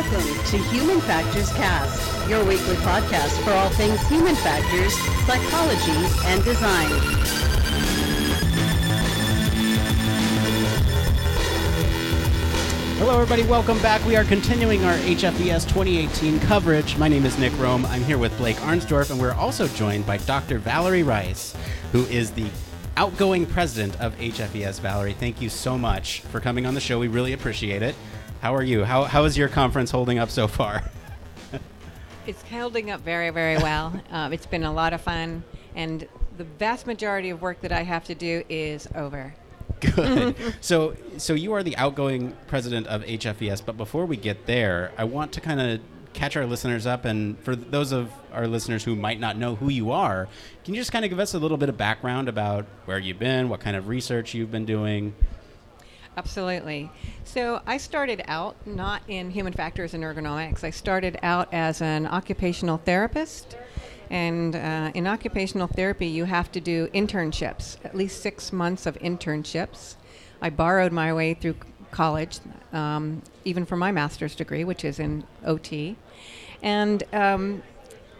Welcome to Human Factors Cast, your weekly podcast for all things human factors, psychology, and design. Hello, everybody. Welcome back. We are continuing our HFES 2018 coverage. My name is Nick Roome. I'm here with Blake Arnsdorff, and we're also joined by Dr. Valerie Rice, who is the outgoing president of HFES. Valerie, thank you so much for coming on the show. We really appreciate it. How are you? How, how is your conference holding up so far? It's holding up very, very well. um, it's been a lot of fun, and the vast majority of work that I have to do is over. Good. so, so you are the outgoing president of HFES, but before we get there, I want to kind of catch our listeners up, and for those of our listeners who might not know who you are, can you just kind of give us a little bit of background about where you've been, what kind of research you've been doing? Absolutely. So I started out not in human factors and ergonomics. I started out as an occupational therapist. And uh, in occupational therapy, you have to do internships, at least six months of internships. I borrowed my way through college, um, even for my master's degree, which is in OT. And um,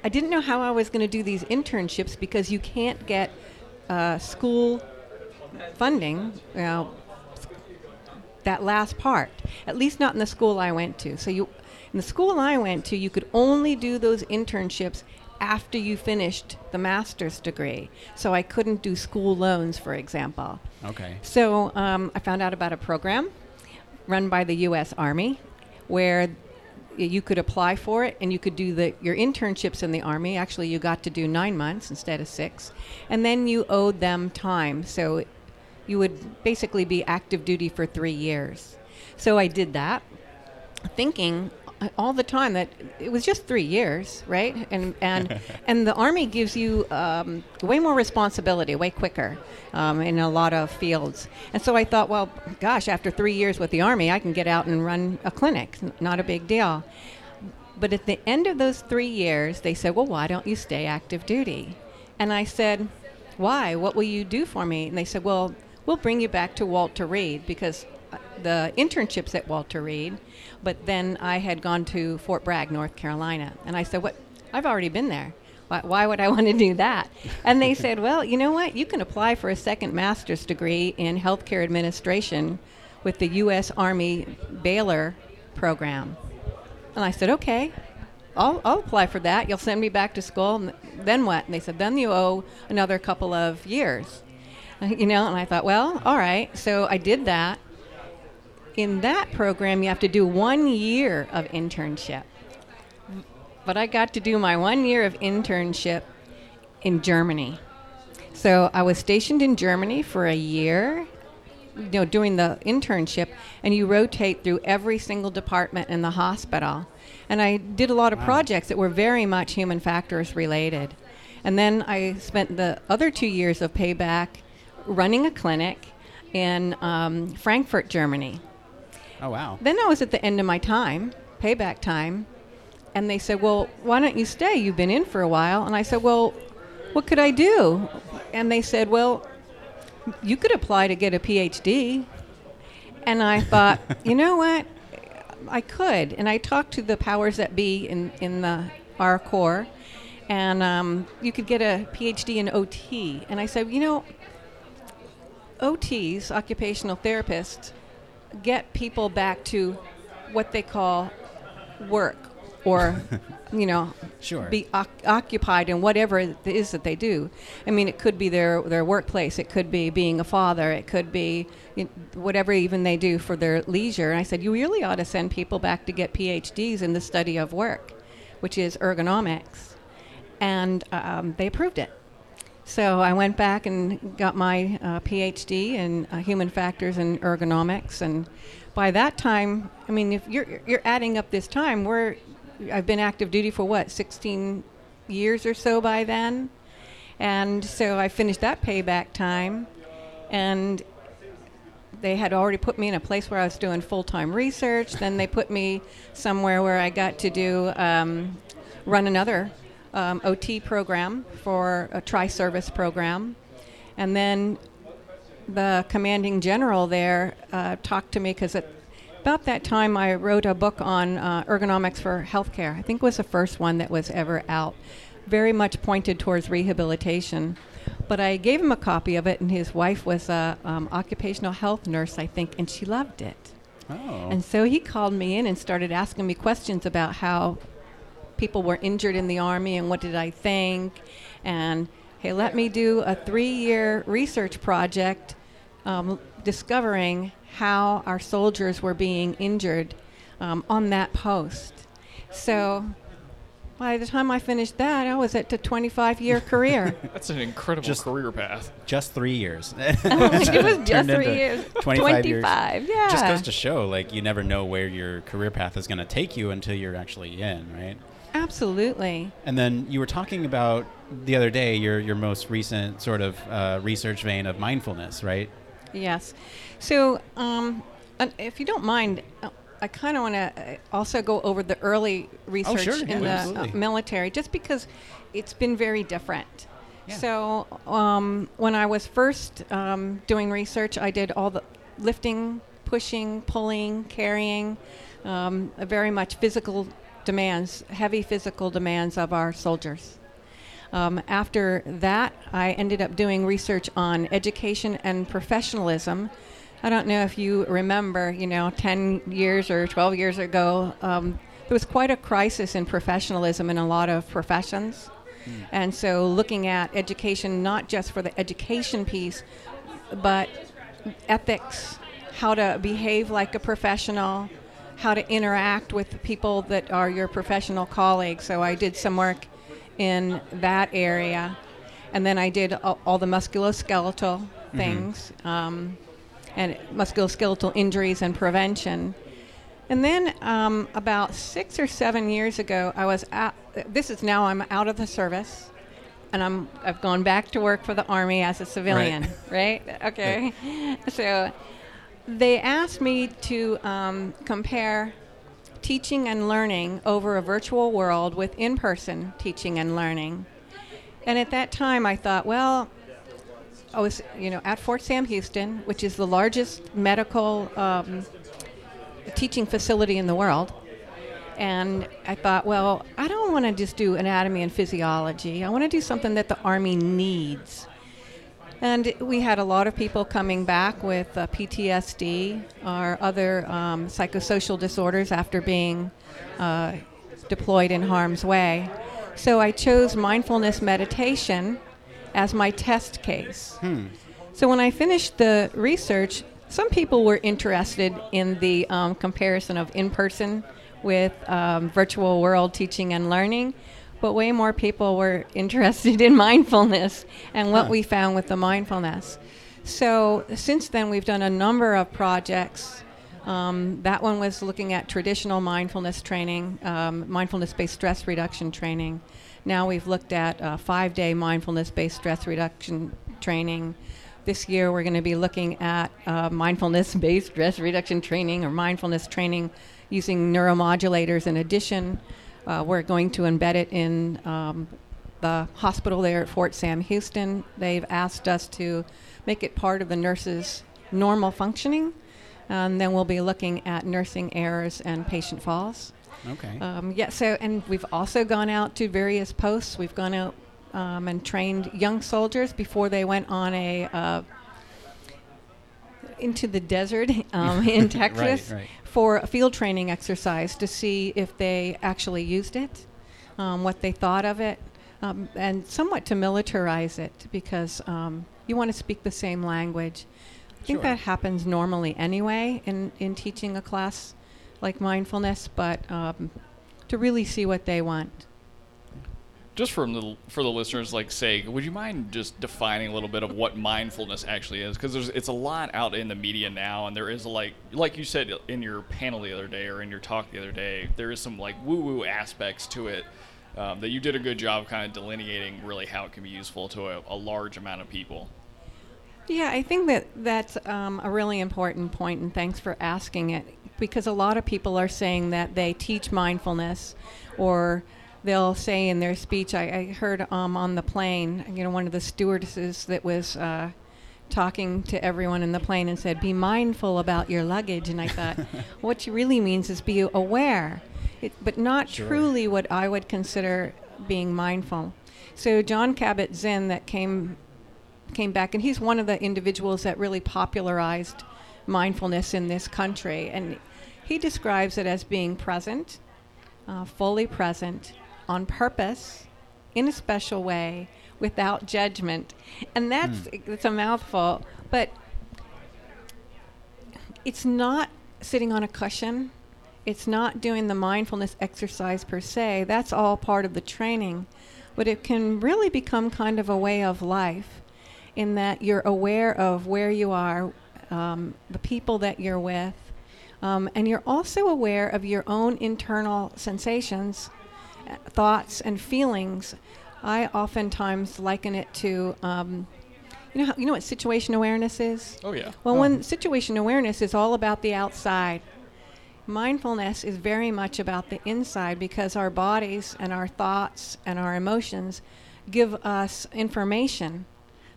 I didn't know how I was going to do these internships because you can't get uh, school funding. You know, that last part, at least not in the school I went to. So you, in the school I went to, you could only do those internships after you finished the master's degree. So I couldn't do school loans, for example. Okay. So um, I found out about a program run by the U.S. Army where you could apply for it and you could do the your internships in the army actually you got to do nine months instead of six and then you owed them time so you would basically be active duty for three years so i did that thinking all the time that it was just three years, right? And and and the army gives you um, way more responsibility, way quicker um, in a lot of fields. And so I thought, well, gosh, after three years with the army, I can get out and run a clinic. Not a big deal. But at the end of those three years, they said, well, why don't you stay active duty? And I said, why? What will you do for me? And they said, well, we'll bring you back to Walter Reed because uh, the internships at Walter Reed, but then I had gone to Fort Bragg, North Carolina. And I said, what? I've already been there. Why, why would I want to do that? And they said, well, you know what? You can apply for a second master's degree in healthcare administration with the U.S. Army Baylor program. And I said, okay, I'll, I'll apply for that. You'll send me back to school. And then what? And they said, then you owe another couple of years. You know, and I thought, well, all right. So I did that. In that program, you have to do one year of internship. But I got to do my one year of internship in Germany. So I was stationed in Germany for a year, you know, doing the internship, and you rotate through every single department in the hospital. And I did a lot of projects that were very much human factors related. And then I spent the other two years of payback running a clinic in um, Frankfurt, Germany. Oh, wow. Then I was at the end of my time, payback time, and they said, Well, why don't you stay? You've been in for a while. And I said, Well, what could I do? And they said, Well, you could apply to get a PhD. And I thought, you know what? I could. And I talked to the powers that be in, in the our core, and um, you could get a PhD in OT. And I said, you know, OTs, occupational therapists, get people back to what they call work or you know Sure. be oc- occupied in whatever it is that they do. I mean it could be their their workplace. It could be being a father. It could be you know, whatever even they do for their leisure. And i said you really ought to send people back to get phds in the study of work which is ergonomics. And um, they approved it so I went back and got my uh, PhD in uh, human factors and ergonomics, and by that time, I mean, if you're you're adding up this time, we're I've been active duty for what 16 years or so by then, and so I finished that payback time, and they had already put me in a place where I was doing full time research. Then they put me somewhere where I got to do um, run another um, OT program for a tri service program. And then the commanding general there uh, talked to me because about that time, I wrote a book on uh, ergonomics for healthcare. I think it was the first one that was ever out, very much pointed towards rehabilitation. But I gave him a copy of it, and his wife was a um, occupational health nurse, I think, and she loved it. Oh. And so he called me in and started asking me questions about how people were injured in the army and what did I think. And hey, let me do a three year research project um, discovering how our soldiers were being injured um, on that post. So by the time I finished that, I was at a 25 year career. That's an incredible Just- career path. just three years. it was just three years. 25 years. 25, yeah. Just goes to show, like, you never know where your career path is going to take you until you're actually in, right? Absolutely. And then you were talking about the other day your your most recent sort of uh, research vein of mindfulness, right? Yes. So, um, if you don't mind, uh, I kind of want to also go over the early research Oh, sure, yeah, in the uh, military, just because it's been very different. Yeah. So, um, when I was first um, doing research, I did all the lifting, pushing, pulling, carrying, um, very much physical demands, heavy physical demands of our soldiers. Um, after that, I ended up doing research on education and professionalism. I don't know if you remember, you know, 10 years or 12 years ago, um, there was quite a crisis in professionalism in a lot of professions. And so, looking at education, not just for the education piece, but ethics, how to behave like a professional, how to interact with the people that are your professional colleagues. So I did some work in that area, and then I did all, all the musculoskeletal things, um, and musculoskeletal injuries and prevention. And then um, about six or seven years ago, I was at, this is now I'm out of the service, and I'm I've gone back to work for the army as a civilian, right? Okay, so they asked me to um, compare teaching and learning over a virtual world with in-person teaching and learning. And at that time, I thought, well, I was, you know, at Fort Sam Houston, which is the largest medical um, teaching facility in the world. And I thought, well, I don't want to just do anatomy and physiology. I want to do something that the Army needs. And we had a lot of people coming back with uh, PTSD or other um, psychosocial disorders after being uh, deployed in harm's way. So I chose mindfulness meditation as my test case. So when I finished the research, some people were interested in the um, comparison of in person with um, virtual world teaching and learning, but way more people were interested in mindfulness and what Huh. we found with the mindfulness. So since then, we've done a number of projects. Um, that one was looking at traditional mindfulness training, um, mindfulness based stress reduction training. Now we've looked at uh, five day mindfulness based stress reduction training. This year we're going to be looking at uh, mindfulness based stress reduction training or mindfulness training using neuromodulators in addition. Uh, we're going to embed it in um, the hospital there at Fort Sam Houston. They've asked us to make it part of the nurses' normal functioning. And then we'll be looking at nursing errors and patient falls. Okay. Um, yeah, so, and we've also gone out to various posts. We've gone out um, and trained young soldiers before they went on a uh, into the desert um, in Texas right. for a field training exercise to see if they actually used it, um, what they thought of it, um, and somewhat to militarize it because um, you want to speak the same language. I think Sure. that happens normally anyway in, in teaching a class like mindfulness, but um, to really see what they want. Just from the for the listeners' like sake, would you mind just defining a little bit of what mindfulness actually is? Because there's it's a lot out in the media now, and there is like like you said in your panel the other day or in your talk the other day, there is some like woo woo aspects to it um, that you did a good job kind of delineating really how it can be useful to a, a large amount of people. Yeah, I think that that's um, a really important point, and thanks for asking it. Because a lot of people are saying that they teach mindfulness, or they'll say in their speech. I, I heard um, on the plane, you know, one of the stewardesses that was uh, talking to everyone in the plane and said, "Be mindful about your luggage." And I thought, what she really means is be aware, it, but not Sure. truly what I would consider being mindful. So Jon Kabat-Zinn that came came back, and he's one of the individuals that really popularized mindfulness in this country, and he describes it as being present, uh, fully present, on purpose, in a special way, without judgment, and that's it's a mouthful, but it's not sitting on a cushion. It's not doing the mindfulness exercise per se. That's all part of the training. But it can really become kind of a way of life in that you're aware of where you are, um, the people that you're with, um, and you're also aware of your own internal sensations, thoughts, and feelings. I oftentimes liken it to, um, you know, how, you know what situation awareness is. Oh yeah. Well, when situation awareness is all about the outside, mindfulness is very much about the inside because our bodies and our thoughts and our emotions give us information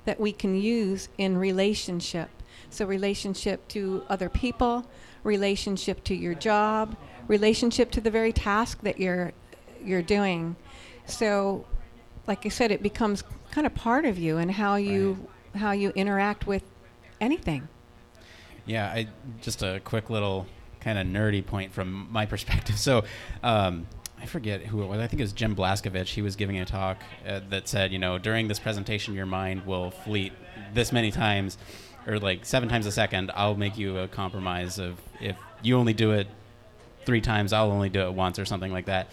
that we can use in relationship. So, relationship to other people, relationship to your job, relationship to the very task that you're you're doing. So, like I said, it becomes kind of part of you and how you how you interact with anything. Yeah, I just a quick little kind of nerdy point from my perspective. So, um, I forget who it was. I think it was Jim Blascovich. He was giving a talk uh, that said, you know, during this presentation, your mind will fleet this many times, or like seven times a second. I'll make you a compromise of if you only do it three times, I'll only do it once, or something like that.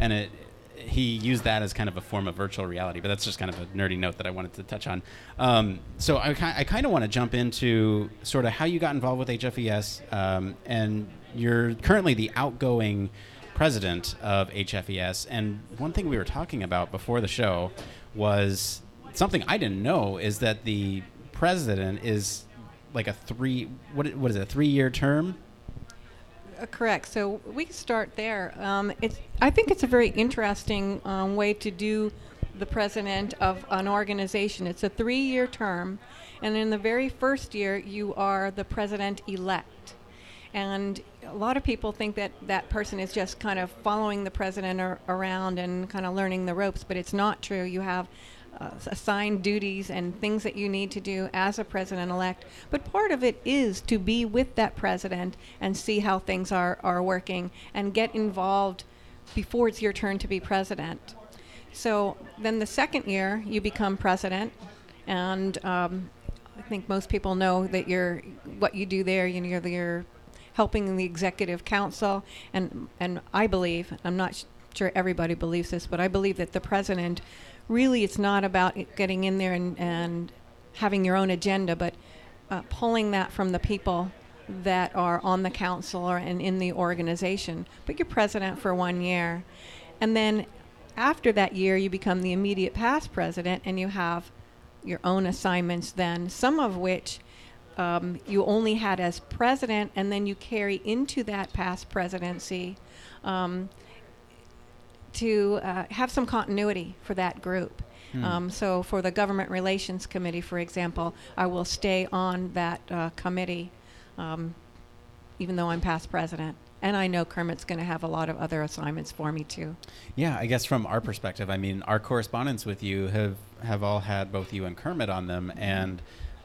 And it, he used that as kind of a form of virtual reality, but that's just kind of a nerdy note that I wanted to touch on. Um, so I, I kind of want to jump into sort of how you got involved with HFES, um, and you're currently the outgoing president of HFES. And one thing we were talking about before the show was something I didn't know is that the president is like a three what what is it a three year term? Uh, correct. So we can start there. Um, it's, I think it's a very interesting um, way to do the president of an organization. It's a three year term, and in the very first year, you are the president elect. And a lot of people think that that person is just kind of following the president ar- around and kind of learning the ropes, but it's not true. You have uh, assigned duties and things that you need to do as a president elect. But part of it is to be with that president and see how things are, are working and get involved before it's your turn to be president. So then the second year, you become president, and um, I think most people know that you're what you do there. You know, you're, you're helping the executive council, and and I believe I'm not sh- sure everybody believes this, but I believe that the president really it's not about getting in there and, and having your own agenda, but uh, pulling that from the people that are on the council or and in the organization. But you're president for one year, and then after that year, you become the immediate past president, and you have your own assignments. Then some of which um, you only had as president, and then you carry into that past presidency um, to uh, have some continuity for that group. Um, so, for the Government Relations Committee, for example, I will stay on that uh, committee, um, even though I'm past president. And I know Kermit's going to have a lot of other assignments for me too. Yeah, I guess from our perspective, I mean, our correspondence with you have have all had both you and Kermit on them, and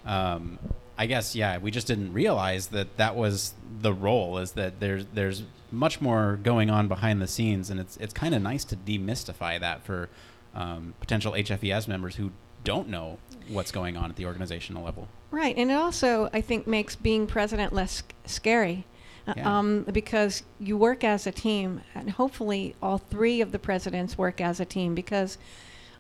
um, I guess yeah, we just didn't realize that that was the role. Is that there's there's much more going on behind the scenes, and it's it's kind of nice to demystify that for um, potential HFES members who don't know what's going on at the organizational level. Right, and it also I think makes being president less sc- scary, uh, Yeah. um, because you work as a team, and hopefully all three of the presidents work as a team. Because,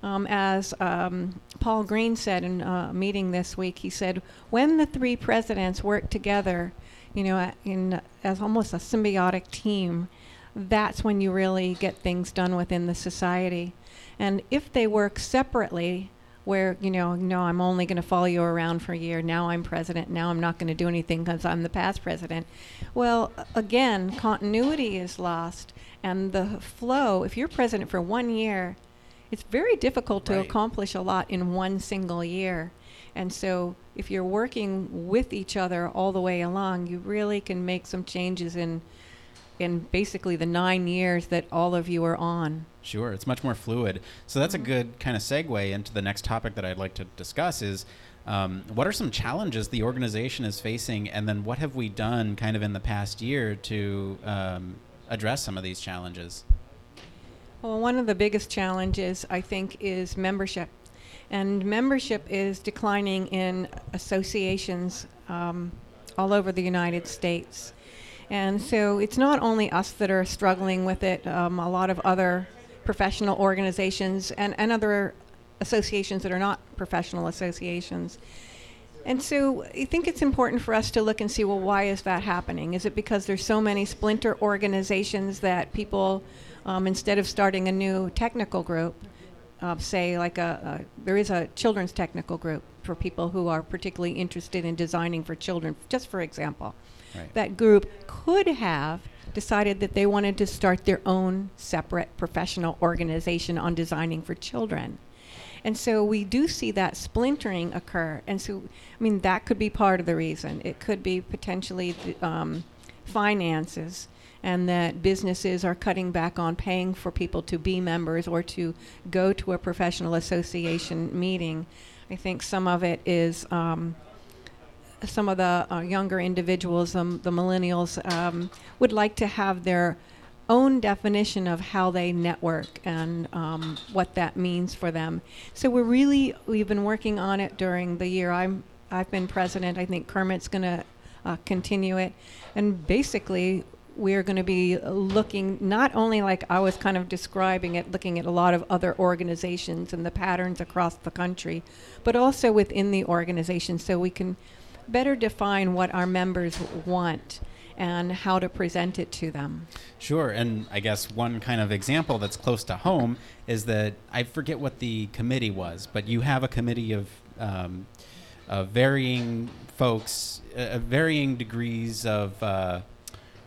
um, as um, Paul Green said in a meeting this week, he said when the three presidents work together, you know, in as almost a symbiotic team, that's when you really get things done within the society. And if they work separately, where you know, no, I'm only going to follow you around for a year. Now I'm president. Now I'm not going to do anything because I'm the past president. Well, again, continuity is lost, and the flow. If you're president for one year, it's very difficult to Right. accomplish a lot in one single year. And so, if you're working with each other all the way along, you really can make some changes in in basically the nine years that all of you are on. Sure, it's much more fluid. So that's a good kind of segue into the next topic that I'd like to discuss is um, what are some challenges the organization is facing, and then what have we done kind of in the past year to um, address some of these challenges? Well, one of the biggest challenges, I think, is membership. And membership is declining in associations um, all over the United States. And so it's not only us that are struggling with it, um, a lot of other professional organizations and, and other associations that are not professional associations. And so I think it's important for us to look and see well, why is that happening? Is it because there's so many splinter organizations that people, um, instead of starting a new technical group, uh, say like a, a, there is a children's technical group for people who are particularly interested in designing for children, just for example. Right. That group could have decided that they wanted to start their own separate professional organization on designing for children. And so we do see that splintering occur. And so, I mean, that could be part of the reason. It could be potentially the, um, finances, and that businesses are cutting back on paying for people to be members or to go to a professional association meeting. I think some of it is. Um, some of the uh, younger individuals, um, the millennials, um, would like to have their own definition of how they network and um, what that means for them. So we're really we've been working on it during the year. I'm I've been president. I think Kermit's going to uh, continue it, and basically we're going to be looking not only like I was kind of describing it, looking at a lot of other organizations and the patterns across the country, but also within the organization, so we can better define what our members want and how to present it to them. Sure, and I guess one kind of example that's close to home is that I forget what the committee was, but you have a committee of, um, varying folks, uh, varying degrees of uh,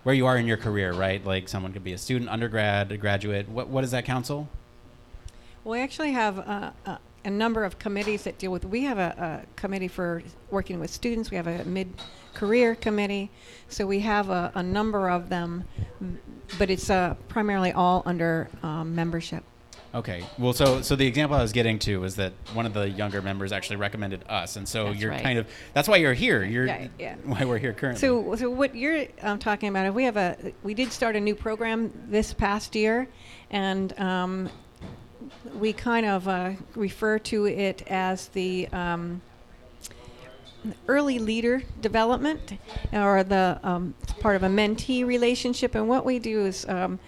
where you are in your career, right? Like someone could be a student, undergrad, a graduate. What what is that council? Well, we actually have uh, uh, a number of committees that deal with. We have a, a committee for working with students. We have a mid-career committee. So we have a, a number of them, but it's uh, primarily all under um, membership. Okay. Well, so so the example I was getting to was that one of the younger members actually recommended us, and so That's you're right. kind of that's why you're here. You're Yeah, yeah. why we're here currently. So, so what you're um, talking about? We have a we did start a new program this past year, and um, we kind of uh, refer to it as the um, early leader development, or the um, it's part of a mentee relationship. And what we do is um,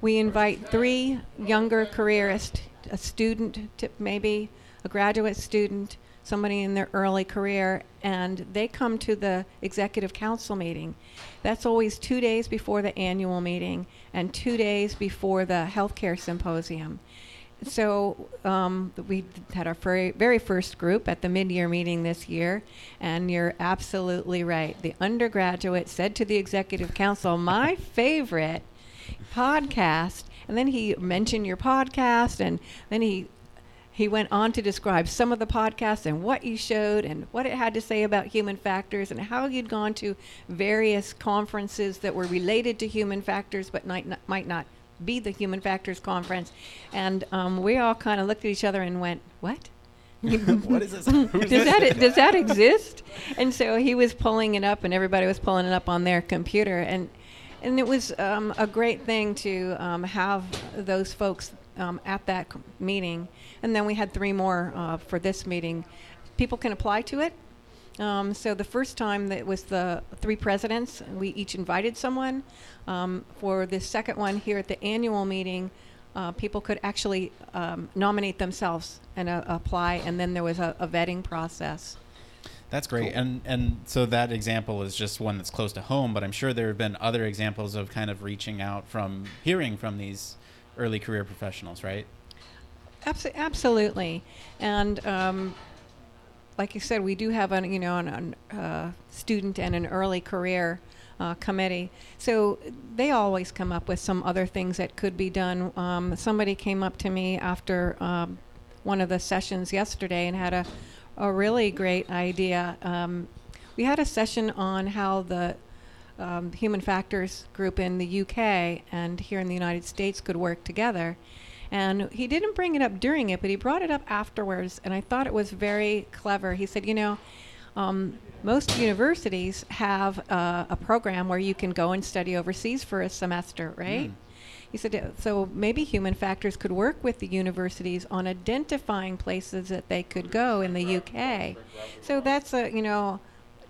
we invite three younger careerists, a student, maybe a graduate student, somebody in their early career, and they come to the executive council meeting. That's always two days before the annual meeting and two days before the healthcare symposium. So um, we had our very, very first group at the mid-year meeting this year, and you're absolutely right. The undergraduate said to the executive council, "My favorite podcast," and then he mentioned your podcast, and then he he went on to describe some of the podcasts and what you showed and what it had to say about human factors and how you'd gone to various conferences that were related to human factors but might not, might not be the human factors conference. And um, we all kind of looked at each other and went, "What?" what is this? Who's does that does that exist? And so he was pulling it up, and everybody was pulling it up on their computer, and and it was um, a great thing to um, have those folks um, at that meeting. And then we had three more uh, for this meeting. People can apply to it. Um, so the first time that was the three presidents, we each invited someone. Um, for the second one here at the annual meeting, uh, people could actually um, nominate themselves and uh, apply, and then there was a, a vetting process. That's great. And and so that example is just one that's close to home, but I'm sure there have been other examples of kind of reaching out from hearing from these early career professionals, right? Abso- absolutely, and um, like you said, we do have an you know an, an uh, student and an early career uh, committee. So they always come up with some other things that could be done. Um, somebody came up to me after um, one of the sessions yesterday and had a a really great idea. Um, we had a session on how the um, human factors group in the UK and here in the United States could work together. And he didn't bring it up during it, but he brought it up afterwards, and I thought it was very clever. He said, You know, um, most universities have uh, a program where you can go and study overseas for a semester, right? He said, so maybe human factors could work with the universities on identifying places that they could go in the UK. So that's a, you know,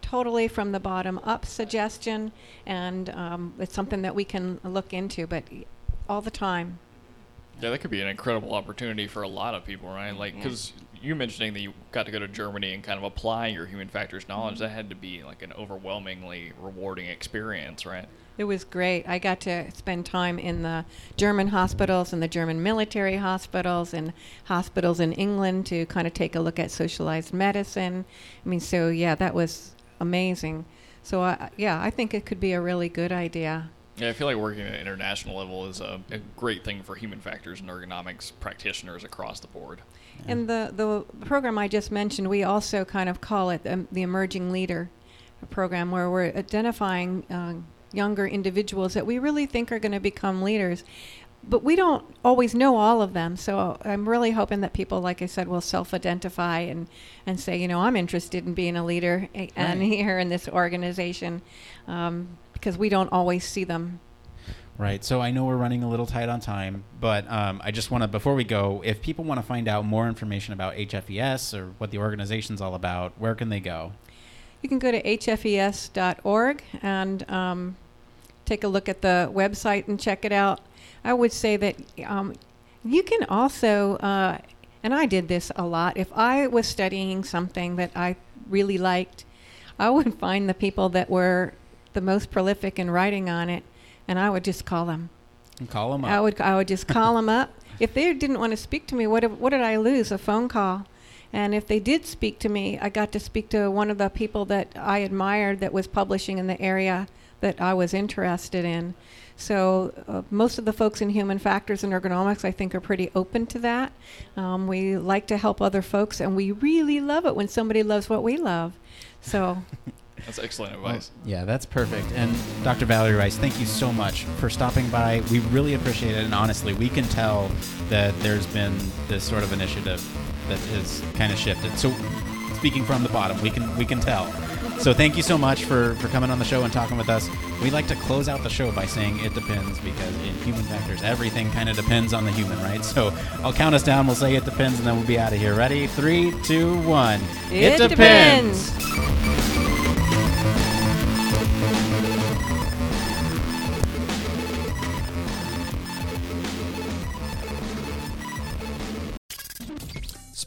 totally from the bottom up suggestion, and um, it's something that we can look into, but all the time. Yeah, that could be an incredible opportunity for a lot of people, right? Like, because you mentioning that you got to go to Germany and kind of apply your human factors knowledge, that had to be like an overwhelmingly rewarding experience, right? It was great. I got to spend time in the German hospitals and the German military hospitals and hospitals in England to kind of take a look at socialized medicine. I mean, so yeah, that was amazing. So uh, yeah, I think it could be a really good idea. Yeah, I feel like working at an international level is a, a great thing for human factors and ergonomics practitioners across the board. And the, the program I just mentioned, we also kind of call it the, the Emerging Leader program, where we're identifying uh, younger individuals that we really think are going to become leaders. But we don't always know all of them. So I'm really hoping that people, like I said, will self identify and, and say, you know, I'm interested in being a leader eh, and here in this organization um, because we don't always see them. Right. So I know we're running a little tight on time, but um, I just want to, before we go, if people want to find out more information about HFES or what the organization's all about, where can they go? You can go to hfes.org and um, take a look at the website and check it out. I would say that um, you can also, uh, and I did this a lot, if I was studying something that I really liked, I would find the people that were the most prolific in writing on it, and I would just call them. And call them up. I would I would just call them up. If they didn't want to speak to me, what did- what did I lose? A phone call. And if they did speak to me, I got to speak to one of the people that I admired that was publishing in the area that I was interested in. So uh, most of the folks in human factors and ergonomics, I think, are pretty open to that. Um, we like to help other folks, and we really love it when somebody loves what we love. So That's excellent Well, advice. yeah, that's perfect. And Dr. Valerie Rice, thank you so much for stopping by. We really appreciate it. And honestly, we can tell that there's been this sort of initiative that has kind of shifted. So, speaking from the bottom, we can we can tell. So, thank you so much for for coming on the show and talking with us. We like to close out the show by saying it depends because in human factors, everything kind of depends on the human, right? So, I'll count us down. We'll say it depends, and then we'll be out of here. Ready? Three, two, one. It depends.